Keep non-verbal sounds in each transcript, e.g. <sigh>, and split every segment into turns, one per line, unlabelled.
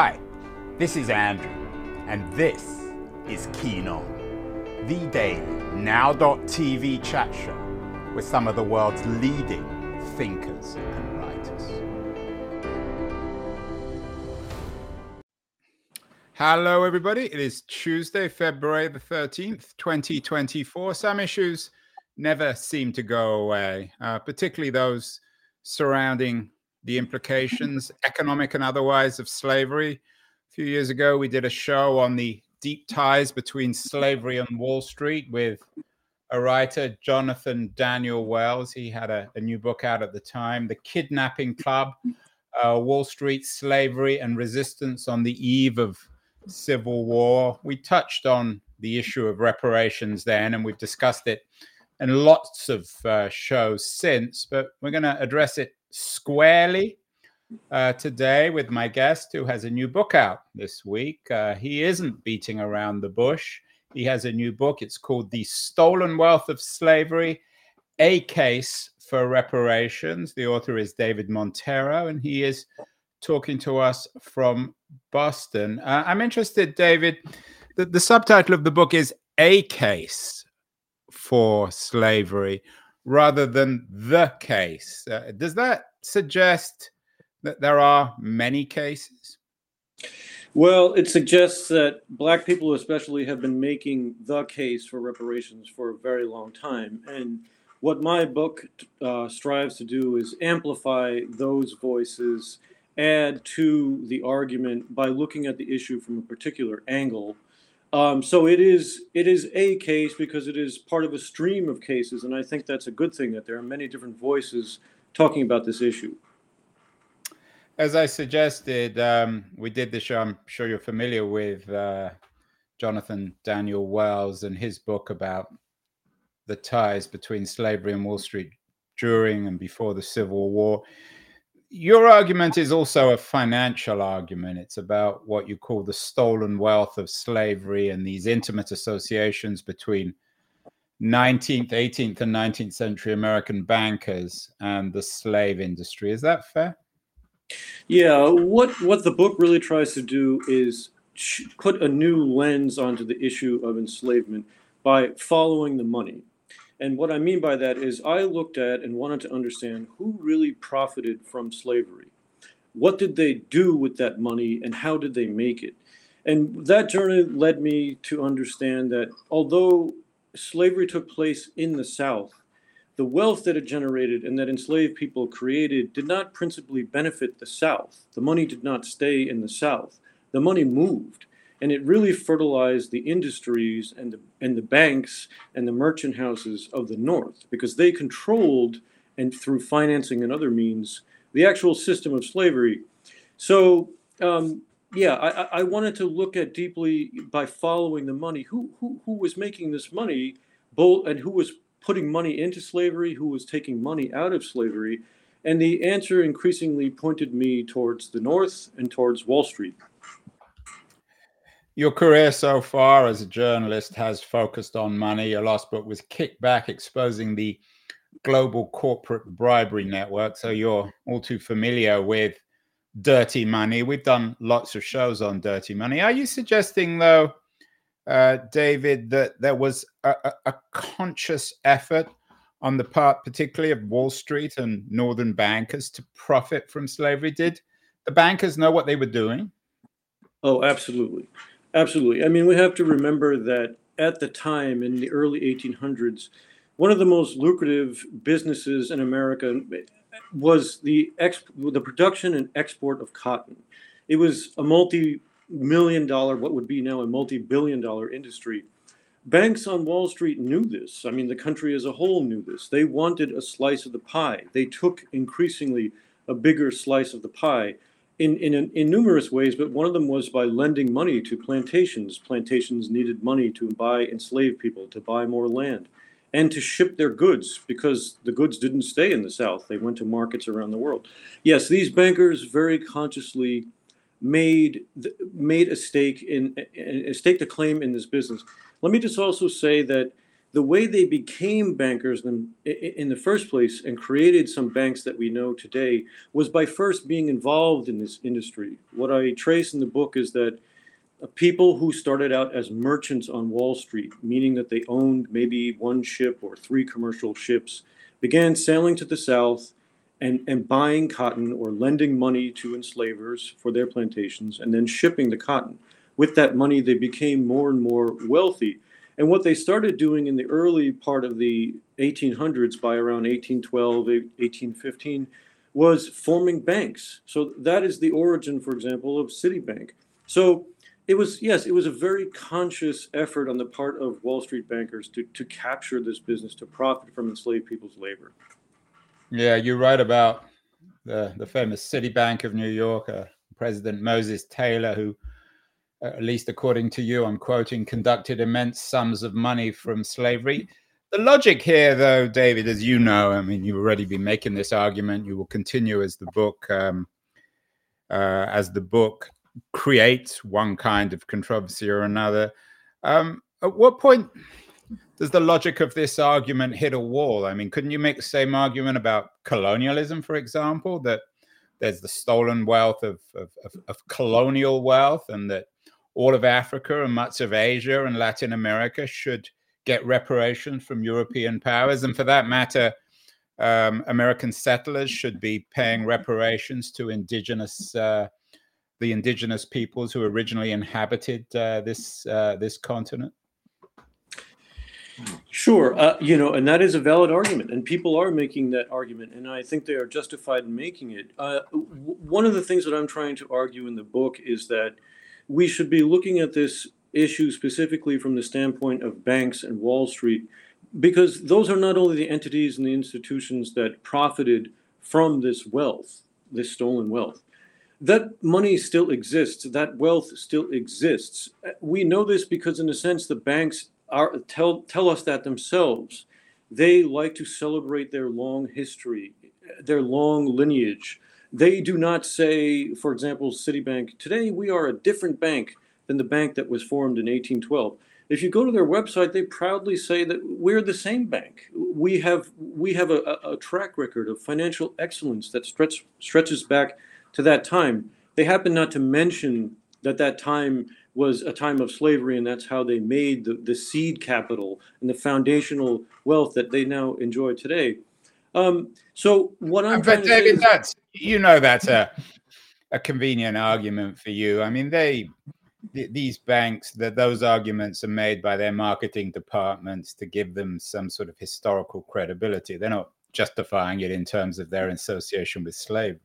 Hi, this is Andrew, and this is Keen On, the daily now.tv chat show with some of the world's leading thinkers and writers. Hello, everybody. It is Tuesday, February the 13th, 2024. Some issues never seem to go away, uh, particularly those surrounding the implications, economic and otherwise, of slavery. A few years ago, we did a show on the deep ties between slavery and Wall Street with a writer, Jonathan Daniel Wells. He had a, a new book out at the time, The Kidnapping Club uh, Wall Street, Slavery and Resistance on the Eve of Civil War. We touched on the issue of reparations then, and we've discussed it in lots of uh, shows since, but we're going to address it squarely uh, today with my guest who has a new book out this week. Uh, he isn't beating around the bush. He has a new book. It's called The Stolen Wealth of Slavery A Case for Reparations. The author is David Montero, and he is talking to us from Boston. Uh, I'm interested, David. The, the subtitle of the book is A Case for Slavery rather than the case. Uh, does that suggest that there are many cases?
Well, it suggests that Black people, especially, have been making the case for reparations for a very long time. And what my book uh, strives to do is amplify those voices, add to the argument by looking at the issue from a particular angle um, so it is it is a case because it is part of a stream of cases, and I think that's a good thing that there are many different voices talking about this issue.
As I suggested, um, we did the show. I'm sure you're familiar with uh, Jonathan Daniel Wells and his book about the ties between slavery and Wall Street during and before the Civil War your argument is also a financial argument. It's about what you call the stolen wealth of slavery and these intimate associations between 19th, 18th, and 19th century American bankers and the slave industry. Is that fair?
Yeah, what what the book really tries to do is put a new lens onto the issue of enslavement by following the money. And what I mean by that is I looked at and wanted to understand who really profited from slavery. What did they do with that money and how did they make it? And that journey led me to understand that although slavery took place in the South, the wealth that it generated and that enslaved people created did not principally benefit the South. The money did not stay in the South. The money moved and it really fertilized the industries and the, and the banks and the merchant houses of the north because they controlled and through financing and other means the actual system of slavery. So um, yeah I, I wanted to look at deeply by following the money. Who, who, who was making this money? Both and who was putting money into slavery? Who was taking money out of slavery? And the answer increasingly pointed me towards the north and towards wall street
your career so far as a journalist has focused on money. Your last book was Kickback, exposing the global corporate bribery network. So you're all too familiar with dirty money. We've done lots of shows on dirty money. Are you suggesting, though, uh, David, that there was a, a, a conscious effort on the part, particularly of Wall Street and northern bankers, to profit from slavery? Did the bankers know what they were doing?
Oh, absolutely. Absolutely. I mean, we have to remember that at the time in the early 1800s, one of the most lucrative businesses in America was the the production and export of cotton. It was a multi-million dollar, what would be now a multi-billion dollar industry. Banks on Wall Street knew this. I mean, the country as a whole knew this. They wanted a slice of the pie. They took increasingly a bigger slice of the pie in, in, in numerous ways, but one of them was by lending money to plantations. Plantations needed money to buy enslaved people, to buy more land, and to ship their goods because the goods didn't stay in the South. They went to markets around the world. Yes, these bankers very consciously made made a stake in a stake to claim in this business. Let me just also say that the way they became bankers in, the first place and created some banks that we know today was by first being involved in this industry. What I trace in the book is that uh, people who started out as merchants on Wall Street, meaning that they owned maybe one ship or three commercial ships, began sailing to the south and, and buying cotton or lending money to enslavers for their plantations and then shipping the cotton. With that money, they became more and more wealthy. And what they started doing in the early part of the 1800s, by around 1812, 1815, was forming banks. So that is the origin, for example, of Citibank. So it was, yes, it was a very conscious effort on the part of Wall Street bankers to, to capture this business, to profit from enslaved people's labor.
Yeah, you're right about the, the famous Citibank of New York, uh, President Moses Taylor, who, at least according to you, I'm quoting, conducted immense sums of money from slavery. The logic here, though, David, as you know, I mean, you've already been making this argument. You will continue as the book, um, uh, as the book creates one kind of controversy or another. Um, at what point does the logic of this argument hit a wall? I mean, couldn't you make the same argument about colonialism, for example, that there's the stolen wealth of, of, of, of colonial wealth and that all of Africa and much of Asia and Latin America should get reparations from European powers? And for that matter, um, American settlers should be paying reparations to indigenous uh, the indigenous peoples who originally inhabited uh, this uh, this continent?
Sure, uh, you know, and that is a valid argument, and people are making that argument, and I think they are justified in making it. Uh, w- one of the things that I'm trying to argue in the book is that we should be looking at this issue specifically from the standpoint of banks and Wall Street, because those are not only the entities and the institutions that profited from this wealth, this stolen wealth. That money still exists. That wealth still exists. We know this because, in a sense, the banks are tell tell us that themselves. They like to celebrate their long history, their long lineage. They do not say, for example, Citibank, today we are a different bank than the bank that was formed in 1812. If you go to their website, they proudly say that we're the same bank. We have we have a, a track record of financial excellence that stretch, stretches back to that time. They happen not to mention that that time was a time of slavery, and that's how they made the, the seed capital and the foundational wealth that they now enjoy today. Um, so what I'm
but David, is, that's you know that's a a convenient argument for you. I mean, they th- these banks that those arguments are made by their marketing departments to give them some sort of historical credibility. They're not justifying it in terms of their association with slavery.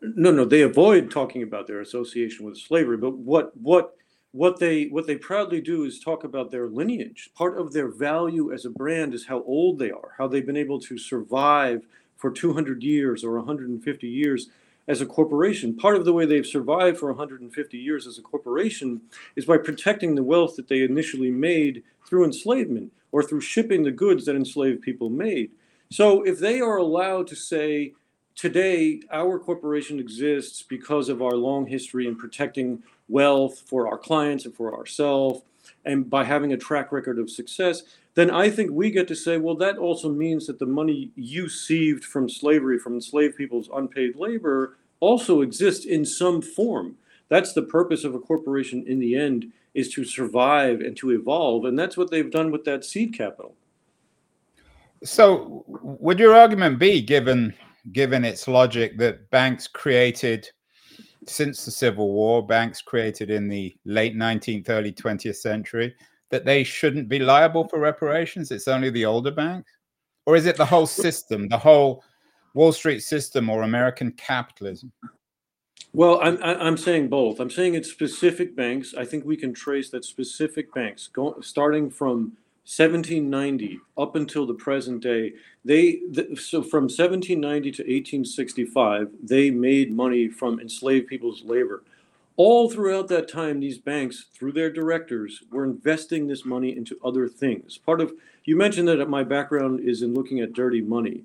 No, no, they avoid talking about their association with slavery. But what what what they what they proudly do is talk about their lineage. Part of their value as a brand is how old they are, how they've been able to survive for 200 years or 150 years as a corporation. Part of the way they've survived for 150 years as a corporation is by protecting the wealth that they initially made through enslavement or through shipping the goods that enslaved people made. So if they are allowed to say today our corporation exists because of our long history in protecting wealth for our clients and for ourselves and by having a track record of success then i think we get to say well that also means that the money you received from slavery from enslaved people's unpaid labor also exists in some form. That's the purpose of a corporation in the end is to survive and to evolve and that's what they've done with that seed capital.
So would your argument be given given its logic that banks created since the Civil War, banks created in the late 19th, early 20th century, that they shouldn't be liable for reparations? It's only the older banks? Or is it the whole system, the whole Wall Street system or American capitalism?
Well, I'm, I'm saying both. I'm saying it's specific banks. I think we can trace that specific banks, go, starting from 1790 up until the present day they the, so from 1790 to 1865 they made money from enslaved people's labor. All throughout that time these banks through their directors were investing this money into other things. Part of you mentioned that my background is in looking at dirty money.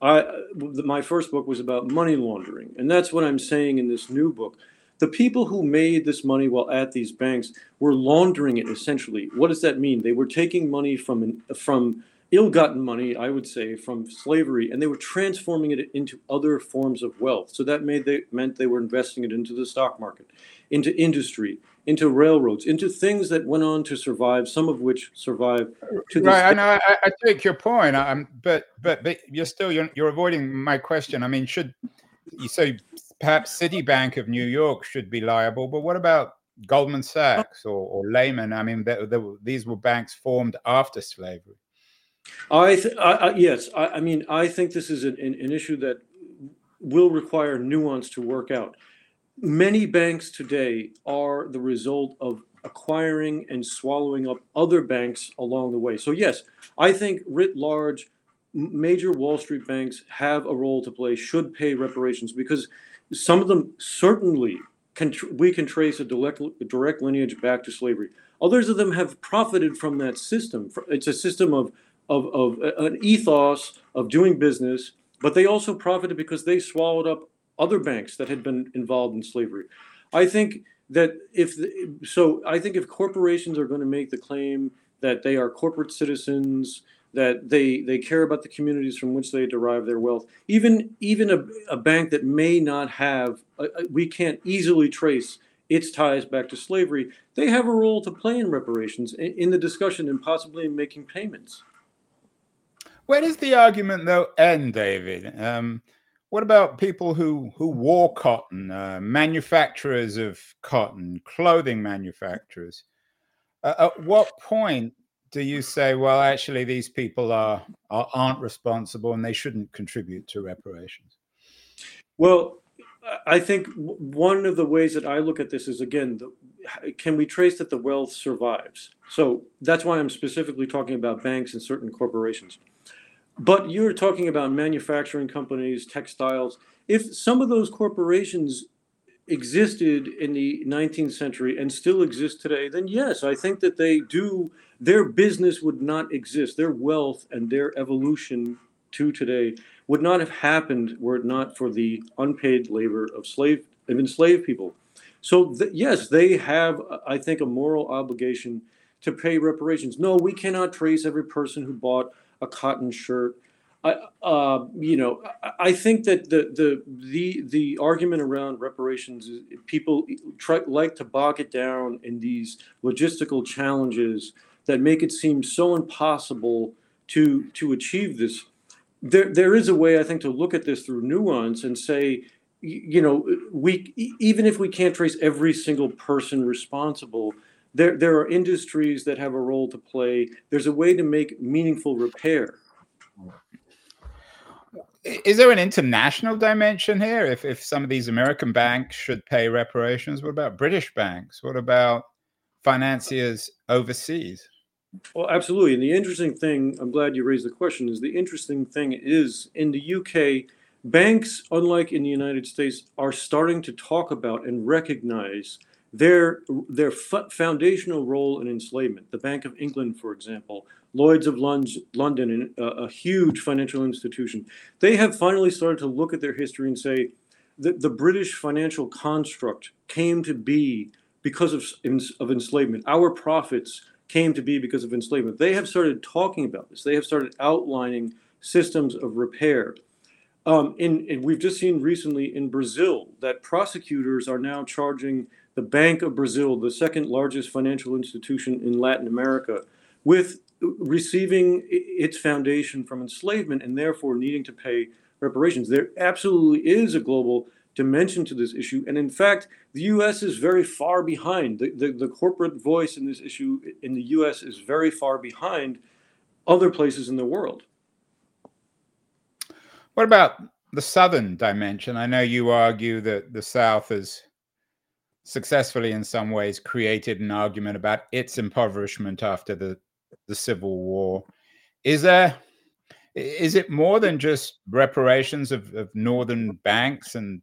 I, my first book was about money laundering and that's what i'm saying in this new book The people who made this money while at these banks were laundering it essentially. What does that mean? They were taking money from from ill-gotten money, I would say, from slavery, and they were transforming it into other forms of wealth. So that made they meant they were investing it into the stock market, into industry, into railroads, into things that went on to survive. Some of which survive to
right. I know. I, I, take your point. I'm, but but but you're still you're, you're avoiding my question. I mean, should you say perhaps Citibank of New York should be liable, but what about Goldman oh. Sachs or, or Lehman? I mean, they, they, these were banks formed after slavery.
I, th- I, I yes, I, I, mean, I think this is an, an, an issue that will require nuance to work out. Many banks today are the result of acquiring and swallowing up other banks along the way. So yes, I think writ large, major Wall Street banks have a role to play, should pay reparations because some of them certainly can. We can trace a direct direct lineage back to slavery. Others of them have profited from that system. It's a system of of, of an ethos of doing business, but they also profited because they swallowed up other banks that had been involved in slavery. I think that if the, so, I think if corporations are going to make the claim that they are corporate citizens, that they they care about the communities from which they derive their wealth, even even a, a bank that may not have, a, a, we can't easily trace its ties back to slavery, they have a role to play in reparations in, in the discussion and possibly in making payments.
Where does the argument though end, David? Um, what about people who who wore cotton, uh, manufacturers of cotton, clothing manufacturers? Uh, at what point do you say, well, actually, these people are, are aren't responsible and they shouldn't contribute to reparations?
Well, I think one of the ways that I look at this is again, the, can we trace that the wealth survives? So that's why I'm specifically talking about banks and certain corporations. But you're talking about manufacturing companies, textiles. If some of those corporations existed in the 19th century and still exist today, then yes, I think that they do, their business would not exist. Their wealth and their evolution to today would not have happened were it not for the unpaid labor of slave of enslaved people. So th- yes, they have, I think, a moral obligation to pay reparations. No, we cannot trace every person who bought a cotton shirt. I, uh, you know, I think that the the the the argument around reparations is people try like to bog it down in these logistical challenges that make it seem so impossible to to achieve this. There there is a way I think to look at this through nuance and say, you know, we even if we can't trace every single person responsible, there, there are industries that have a role to play. There's a way to make meaningful repair.
Is there an international dimension here? If, if some of these American banks should pay reparations, what about British banks? What about financiers overseas?
Well, absolutely. And the interesting thing, I'm glad you raised the question, is the interesting thing is in the UK, banks, unlike in the United States, are starting to talk about and recognize their their foundational role in enslavement. The Bank of England, for example, Lloyd's of London, a, a huge financial institution, they have finally started to look at their history and say that the British financial construct came to be because of, of enslavement. Our profits came to be because of enslavement. They have started talking about this. They have started outlining systems of repair. Um, we've just seen recently in Brazil that prosecutors are now charging the Bank of Brazil, the second largest financial institution in Latin America, with receiving its foundation from enslavement and therefore needing to pay reparations. There absolutely is a global dimension to this issue. And in fact, the US is very far behind. The, the, the, corporate voice in this issue in the US is very far behind other places in the world.
What about the Southern dimension? I know you argue that the South has successfully in some ways created an argument about its impoverishment after the, the civil war. Is there is it more than just reparations of, of northern banks and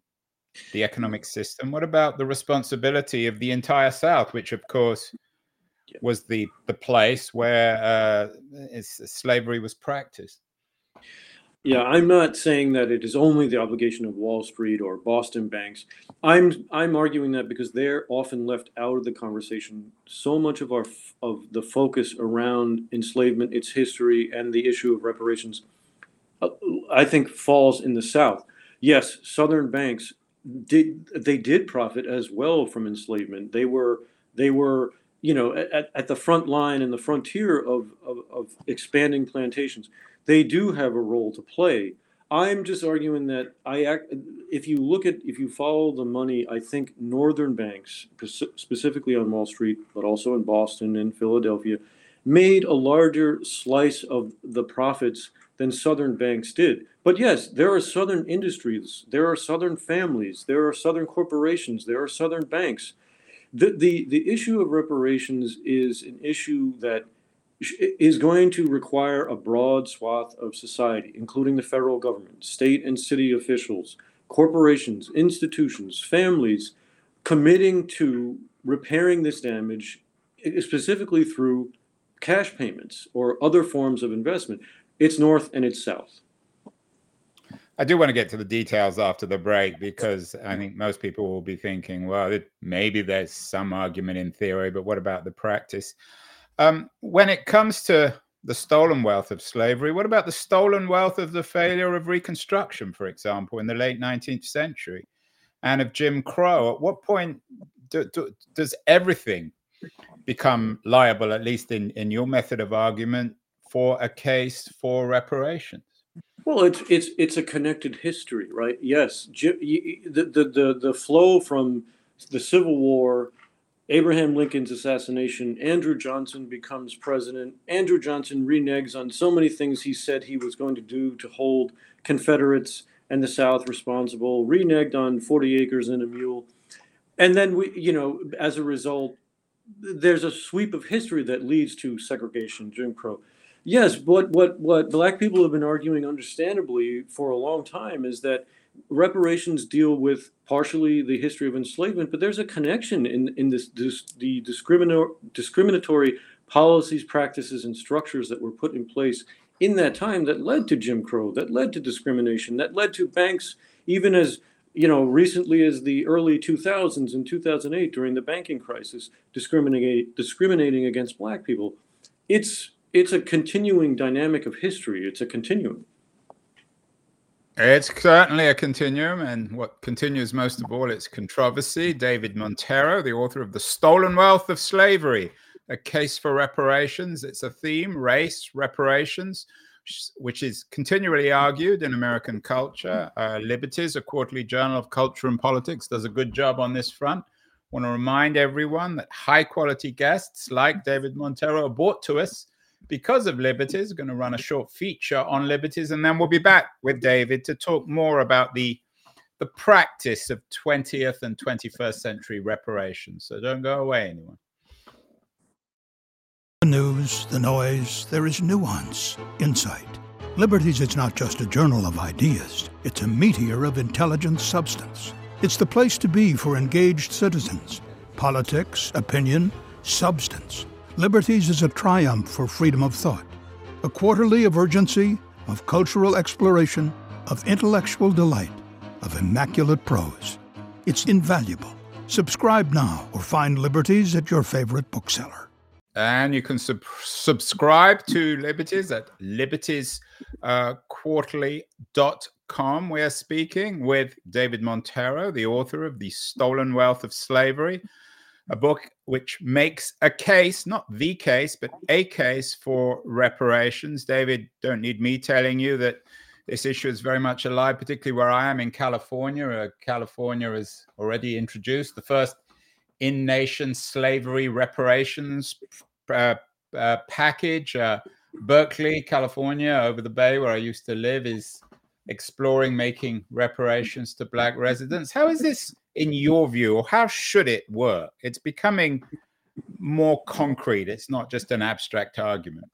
the economic system? What about the responsibility of the entire south which of course was the the place where uh, slavery was practiced
Yeah, I'm not saying that it is only the obligation of Wall Street or Boston banks. I'm I'm arguing that because they're often left out of the conversation. So much of our of the focus around enslavement, its history, and the issue of reparations, uh, I think falls in the South. Yes, Southern banks did they did profit as well from enslavement. They were they were you know at, at the front line and the frontier of, of, of expanding plantations they do have a role to play. I'm just arguing that I act, if you look at if you follow the money, I think northern banks, specifically on Wall Street, but also in Boston and Philadelphia, made a larger slice of the profits than southern banks did. But yes, there are southern industries, there are southern families, there are southern corporations, there are southern banks. The the, the issue of reparations is an issue that is going to require a broad swath of society, including the federal government, state and city officials, corporations, institutions, families, committing to repairing this damage specifically through cash payments or other forms of investment. It's north and it's south.
I do want to get to the details after the break because I think most people will be thinking, well, it, maybe there's some argument in theory, but what about the practice? Um, when it comes to the stolen wealth of slavery, what about the stolen wealth of the failure of Reconstruction, for example, in the late 19th century, and of Jim Crow? At what point do, do, does everything become liable, at least in, in your method of argument, for a case for reparations?
Well, it's it's it's a connected history, right? Yes, the the the, the flow from the Civil War Abraham Lincoln's assassination, Andrew Johnson becomes president. Andrew Johnson reneges on so many things he said he was going to do to hold Confederates and the South responsible, reneged on 40 acres and a mule. And then we, you know, as a result, there's a sweep of history that leads to segregation, Jim Crow. Yes, what what what black people have been arguing understandably for a long time is that reparations deal with partially the history of enslavement, but there's a connection in, in this, this the discriminator, discriminatory policies, practices, and structures that were put in place in that time that led to Jim Crow, that led to discrimination, that led to banks, even as you know, recently as the early 2000s in 2008 during the banking crisis, discriminating discriminating against black people. It's it's a continuing dynamic of history. It's a continuum.
It's certainly a continuum, and what continues most of all, it's controversy. David Montero, the author of The Stolen Wealth of Slavery, a case for reparations. It's a theme, race, reparations, which is continually argued in American culture. Uh, Liberties, a quarterly journal of culture and politics, does a good job on this front. I want to remind everyone that high quality guests like David Montero are brought to us because of liberties, going to run a short feature on liberties, and then we'll be back with David to talk more about the the practice of 20th and 21st century reparations. So don't go away, anyone.
The news, the noise, there is nuance, insight. Liberties is not just a journal of ideas, it's a meteor of intelligent substance. It's the place to be for engaged citizens. Politics, opinion, substance. Liberties is a triumph for freedom of thought, a quarterly of urgency, of cultural exploration, of intellectual delight, of immaculate prose. It's invaluable. Subscribe now or find Liberties at your favorite bookseller.
And you can sub- subscribe to Liberties at libertiesquarterly.com. Uh, we are speaking with David Montero, the author of The Stolen Wealth of Slavery a book which makes a case, not the case, but a case for reparations. David, don't need me telling you that this issue is very much alive, particularly where I am in California. Uh, California has already introduced the first in nation slavery reparations uh, uh, package. Uh, Berkeley, California, over the bay where I used to live, is exploring making reparations to Black residents. How is this in your view, or how should it work? It's becoming more concrete. It's not just an abstract argument.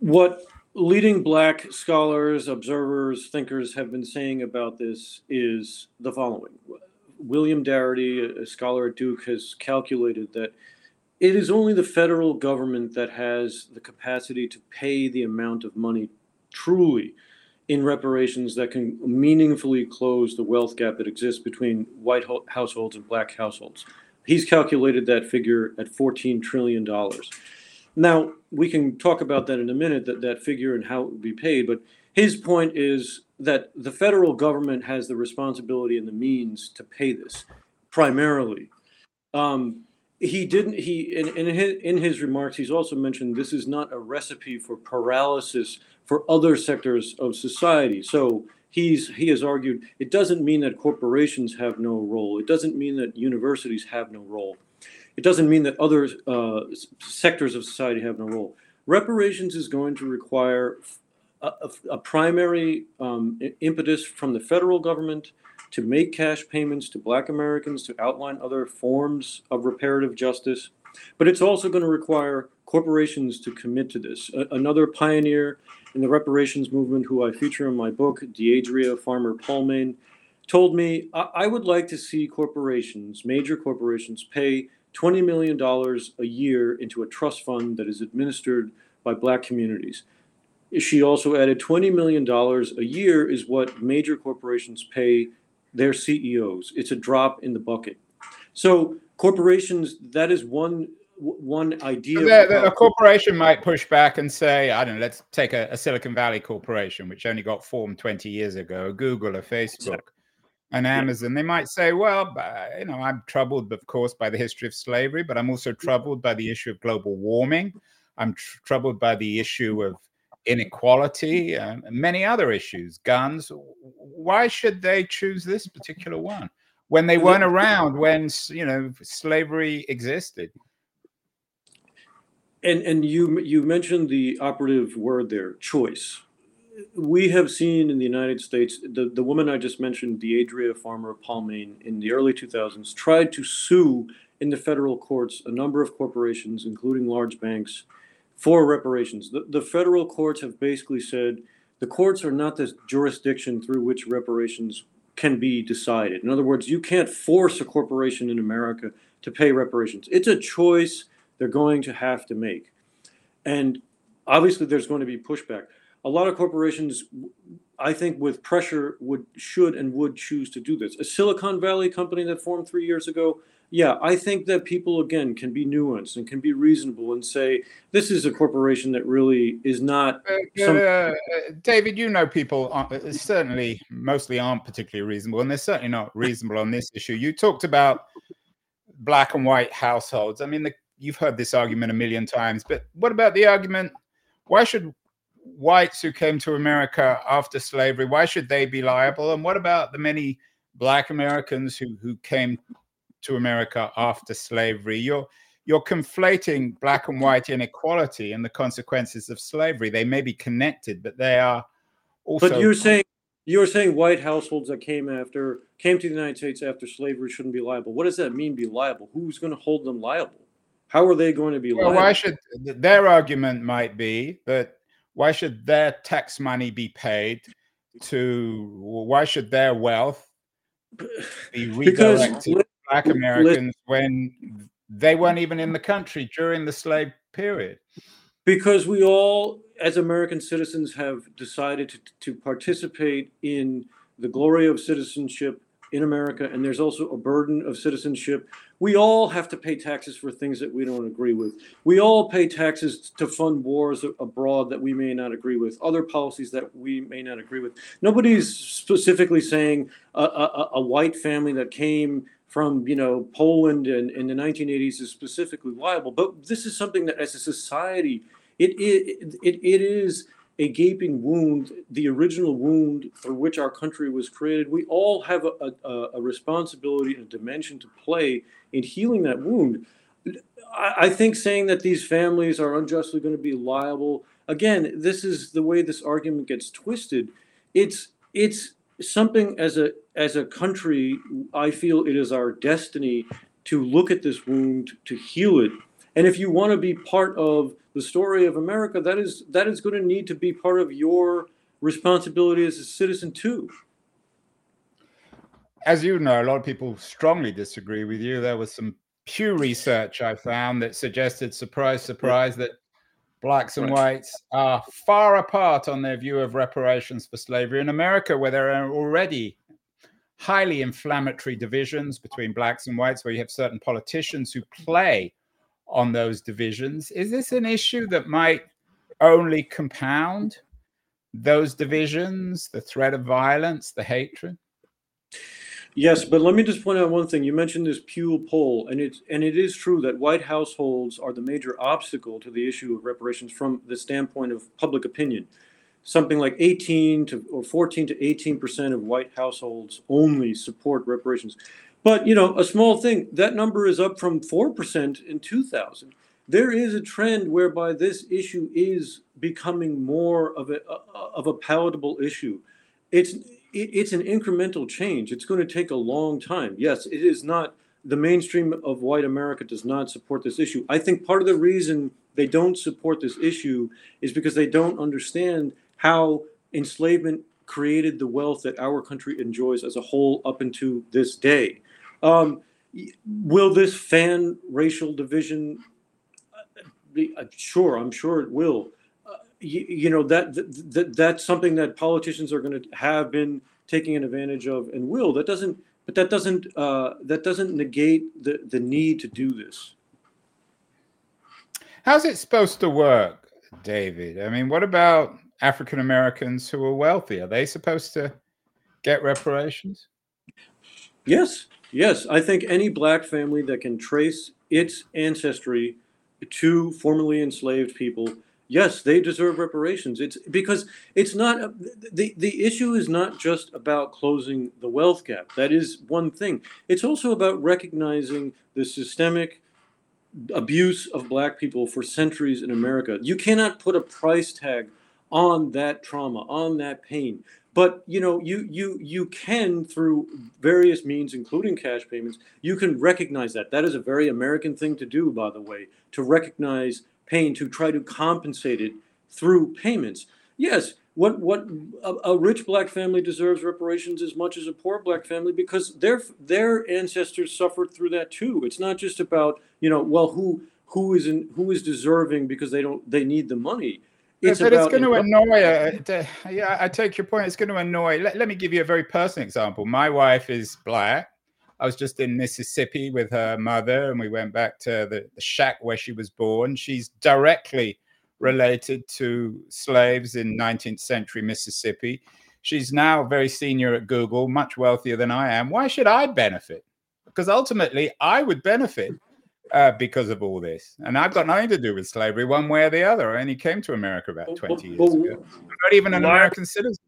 What leading black scholars, observers, thinkers have been saying about this is the following. William Darity, a scholar at Duke, has calculated that it is only the federal government that has the capacity to pay the amount of money truly in reparations that can meaningfully close the wealth gap that exists between white households and black households. He's calculated that figure at $14 trillion. Now, we can talk about that in a minute, that, that figure and how it would be paid, but his point is that the federal government has the responsibility and the means to pay this primarily. Um, he didn't he in, in his in his remarks he's also mentioned this is not a recipe for paralysis for other sectors of society. So he's he has argued it doesn't mean that corporations have no role. It doesn't mean that universities have no role. It doesn't mean that other uh, sectors of society have no role. Reparations is going to require a, a, a primary um, impetus from the federal government to make cash payments to Black Americans, to outline other forms of reparative justice. But it's also going to require corporations to commit to this. A- another pioneer in the reparations movement, who I feature in my book, Deadria Farmer-Paellmann, told me I-, I would like to see corporations, major corporations, pay $20 million a year into a trust fund that is administered by Black communities. She also added $20 million a year is what major corporations pay their CEOs. It's a drop in the bucket. So corporations, that is one one idea.
The, the, a corporation might push back and say, I don't know, let's take a, a, Silicon Valley corporation, which only got formed 20 years ago, Google or Facebook. And Amazon, they might say, well, you know, I'm troubled, of course, by the history of slavery, but I'm also troubled by the issue of global warming. I'm tr- troubled by the issue of inequality, and many other issues, guns. Why should they choose this particular one when they weren't around when you know slavery existed?
And and you you mentioned the operative word there, choice. We have seen in the United States the, the woman I just mentioned, Deadria Farmer of Paellmann, in the early 2000s, tried to sue in the federal courts a number of corporations, including large banks, for reparations. The, the federal courts have basically said the courts are not the jurisdiction through which reparations can be decided. In other words, you can't force a corporation in America to pay reparations. It's a choice they're going to have to make. And obviously there's going to be pushback. A lot of corporations I think with pressure would should and would choose to do this. A Silicon Valley company that formed 3 years ago yeah, I think that people again can be nuanced and can be reasonable and say this is a corporation that really is not. Uh, some-
uh, David, you know, people uh, certainly mostly aren't particularly reasonable, and they're certainly not reasonable on this issue. You talked about black and white households. I mean, the, you've heard this argument a million times, but what about the argument? Why should whites who came to America after slavery, why should they be liable? And what about the many black Americans who who came to America after slavery. You're you're conflating black and white inequality and the consequences of slavery. They may be connected, but they are also.
But you're saying you're saying white households that came after came to the United States after slavery shouldn't be liable. What does that mean? Be liable? Who's going to hold them liable? How are they going to be
well,
liable?
Why should their argument might be that why should their tax money be paid to why should their wealth be <sighs> redirected to black Americans when they weren't even in the country during the slave period?
Because we all, as American citizens, have decided to, to participate in the glory of citizenship in America, and there's also a burden of citizenship. We all have to pay taxes for things that we don't agree with. We all pay taxes to fund wars abroad that we may not agree with, other policies that we may not agree with. Nobody's specifically saying a, a, a white family that came from you know Poland and in the 1980s is specifically liable. But this is something that, as a society, it it, it, it is a gaping wound, the original wound through which our country was created. We all have a, a, a responsibility and a dimension to play in healing that wound. I, I think saying that these families are unjustly going to be liable again, this is the way this argument gets twisted. It's it's something as a as a country, I feel it is our destiny to look at this wound, to heal it. And if you want to be part of the story of America, that is that is going to need to be part of your responsibility as a citizen too.
As you know, a lot of people strongly disagree with you. There was some Pew research I found that suggested, surprise, surprise, that blacks and whites are far apart on their view of reparations for slavery. In America, where there are already highly inflammatory divisions between blacks and whites, where you have certain politicians who play on those divisions, is this an issue that might only compound those divisions, the threat of violence, the hatred?
Yes, but let me just point out one thing. You mentioned this Pew poll, and it's and it is true that white households are the major obstacle to the issue of reparations from the standpoint of public opinion. Something like 18 to or 14 to 18 percent of white households only support reparations. But you know, a small thing that number is up from four percent in 2000. There is a trend whereby this issue is becoming more of a of a palatable issue. It's it, it's an incremental change. It's going to take a long time. Yes, it is not the mainstream of white America does not support this issue. I think part of the reason they don't support this issue is because they don't understand how enslavement created the wealth that our country enjoys as a whole up into this day. Um, will this fan racial division? Be, uh, sure, I'm sure it will you, you know that, that that's something that politicians are going to have been taking advantage of and will. That doesn't, but that doesn't uh, that doesn't negate the the need to do this.
How's it supposed to work, David? I mean, what about African Americans who are wealthy? Are they supposed to get reparations?
Yes, yes. I think any black family that can trace its ancestry to formerly enslaved people yes, they deserve reparations. It's because it's not the the issue is not just about closing the wealth gap. That is one thing. It's also about recognizing the systemic abuse of black people for centuries in America. You cannot put a price tag on that trauma, on that pain. But you know, you you you can through various means, including cash payments, you can recognize that. That is a very American thing to do, by the way, to recognize pain to try to compensate it through payments. Yes, what what a, a, rich black family deserves reparations as much as a poor black family because their their ancestors suffered through that too. It's not just about you know well who who is in, who is deserving because they don't they need the money.
It's but it's going to annoy. Uh, yeah, I take your point. It's going to annoy. Let, let me give you a very personal example. My wife is black. I was just in Mississippi with her mother, and we went back to the, the shack where she was born. She's directly related to slaves in 19th century Mississippi. She's now very senior at Google, much wealthier than I am. Why should I benefit? Because ultimately, I would benefit uh, because of all this. And I've got nothing to do with slavery one way or the other. I only came to America about 20 years ago. I'm not even an American citizen.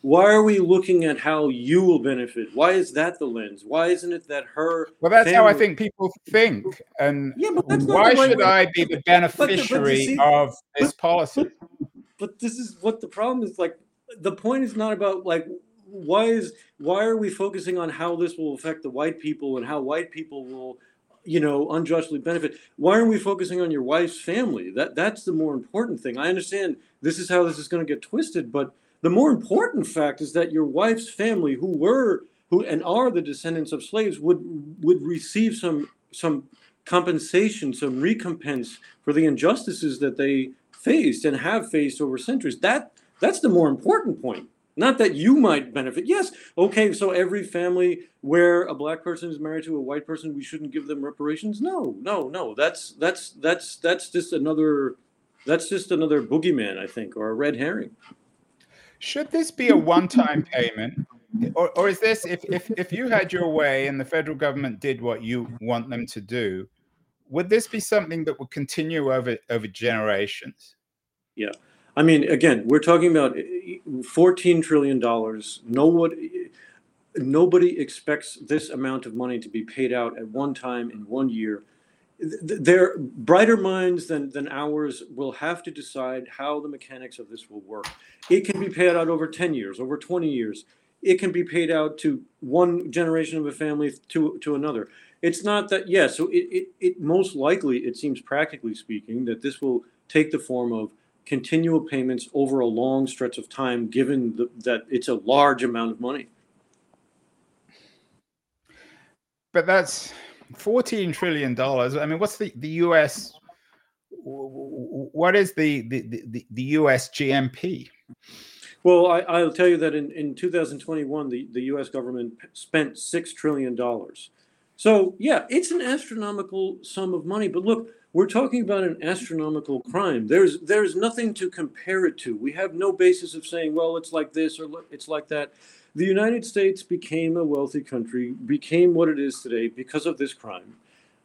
Why are we looking at how you will benefit? Why is that the lens? Why isn't it that her?
Well, that's family... how I think people think. And yeah, but why should I be the beneficiary but, but of this policy?
But this is what the problem is. Like, the point is not about like why is why are we focusing on how this will affect the white people and how white people will you know unjustly benefit why aren't we focusing on your wife's family that that's the more important thing i understand this is how this is going to get twisted but the more important fact is that your wife's family, who were who and are the descendants of slaves, would would receive some some compensation, some recompense for the injustices that they faced and have faced over centuries. That that's the more important point. Not that you might benefit. Yes, okay, so every family where a black person is married to a white person, we shouldn't give them reparations. No, no, no. That's that's that's that's just another that's just another boogeyman, I think, or a red herring.
Should this be a one-time payment, or, or is this if, if if you had your way and the federal government did what you want them to do, would this be something that would continue over over generations?
Yeah, I mean, again, we're talking about fourteen trillion dollars. Nobody nobody expects this amount of money to be paid out at one time in one year their brighter minds than, than ours will have to decide how the mechanics of this will work. It can be paid out over 10 years, over 20 years. It can be paid out to one generation of a family to, to another. It's not that, yeah, so it, it, it most likely, it seems practically speaking, that this will take the form of continual payments over a long stretch of time, given the, that it's a large amount of money.
But that's 14 trillion dollars i mean what's the the us what is the the, the, the U.S. GMP?
Well, I, will tell you that in, in 2021, the, the U.S. government spent $6 trillion. So, yeah, it's an astronomical sum of money. But look, we're talking about an astronomical crime. There's, there's nothing to compare it to. We have no basis of saying, well, it's like this or it's like that. The United States became a wealthy country, became what it is today because of this crime.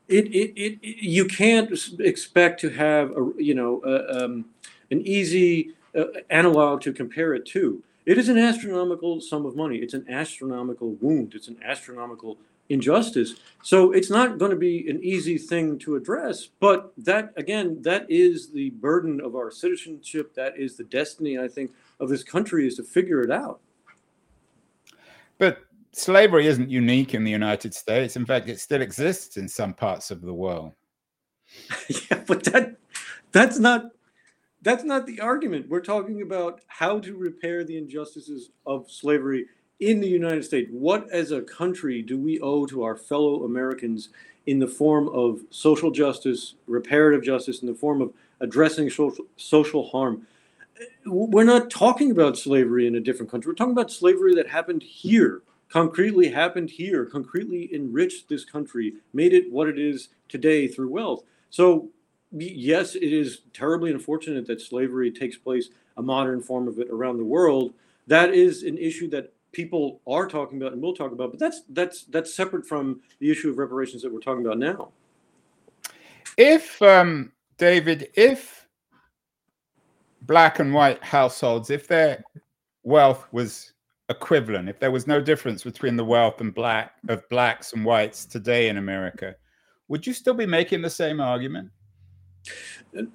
It, it, it, it you can't expect to have a, you know, a, um, an easy uh, analog to compare it to. It is an astronomical sum of money. It's an astronomical wound. It's an astronomical injustice. So it's not going to be an easy thing to address. But that, again, that is the burden of our citizenship. That is the destiny, I think, of this country is to figure it out.
But slavery isn't unique in the United States. In fact, it still exists in some parts of the world. <laughs>
yeah, but that that's not that's not the argument. We're talking about how to repair the injustices of slavery in the United States. What, as a country, do we owe to our fellow Americans in the form of social justice, reparative justice, in the form of addressing social, social harm? We're not talking about slavery in a different country. We're talking about slavery that happened here, concretely happened here, concretely enriched this country, made it what it is today through wealth. So yes, it is terribly unfortunate that slavery takes place, a modern form of it around the world. That is an issue that people are talking about and will talk about, but that's that's that's separate from the issue of reparations that we're talking about now.
If um, David, if black and white households, if their wealth was equivalent, if there was no difference between the wealth and black of blacks and whites today in America, would you still be making the same argument?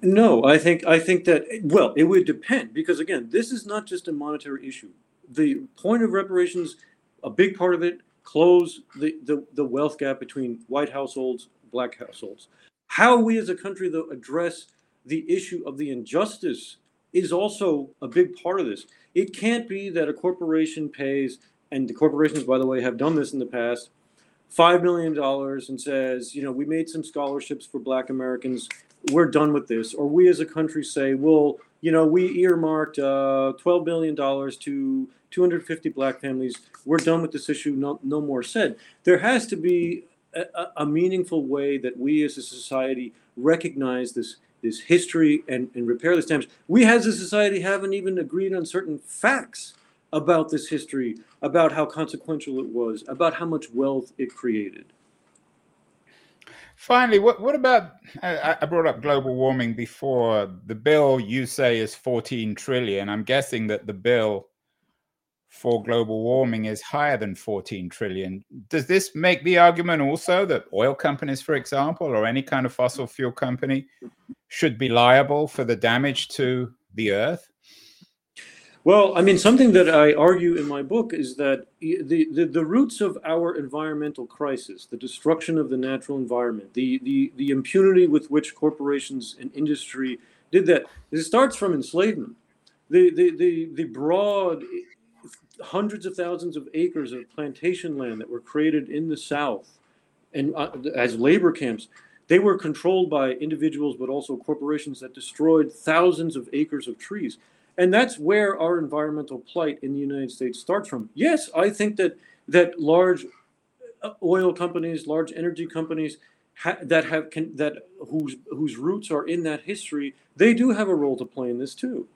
No, I think I think that well, it would depend because again, this is not just a monetary issue. The point of reparations, a big part of it, close the, the, the wealth gap between white households, black households. How we as a country though address the issue of the injustice is also a big part of this. It can't be that a corporation pays, and the corporations, by the way, have done this in the past, $5 million and says, you know, we made some scholarships for black Americans we're done with this, or we as a country say, well, you know, we earmarked uh, $12 billion to 250 black families. We're done with this issue. No, no more said. There has to be a, a meaningful way that we as a society recognize this this history and, and repair this damage. We as a society haven't even agreed on certain facts about this history, about how consequential it was, about how much wealth it created.
Finally, what, what about? I, I, brought up global warming before. The bill you say is 14 trillion. I'm guessing that the bill for global warming is higher than 14 trillion. Does this make the argument also that oil companies, for example, or any kind of fossil fuel company, should be liable for the damage to the earth?
Well, I mean, something that I argue in my book is that the, the, the, roots of our environmental crisis, the destruction of the natural environment, the, the, the impunity with which corporations and industry did that, it starts from enslavement. The, the, the, the broad hundreds of thousands of acres of plantation land that were created in the South and uh, as labor camps, they were controlled by individuals, but also corporations that destroyed thousands of acres of trees and that's where our environmental plight in the United States starts from. Yes, I think that that large uh, oil companies, large energy companies ha- that have can, that whose whose roots are in that history, they do have a role to play in this too.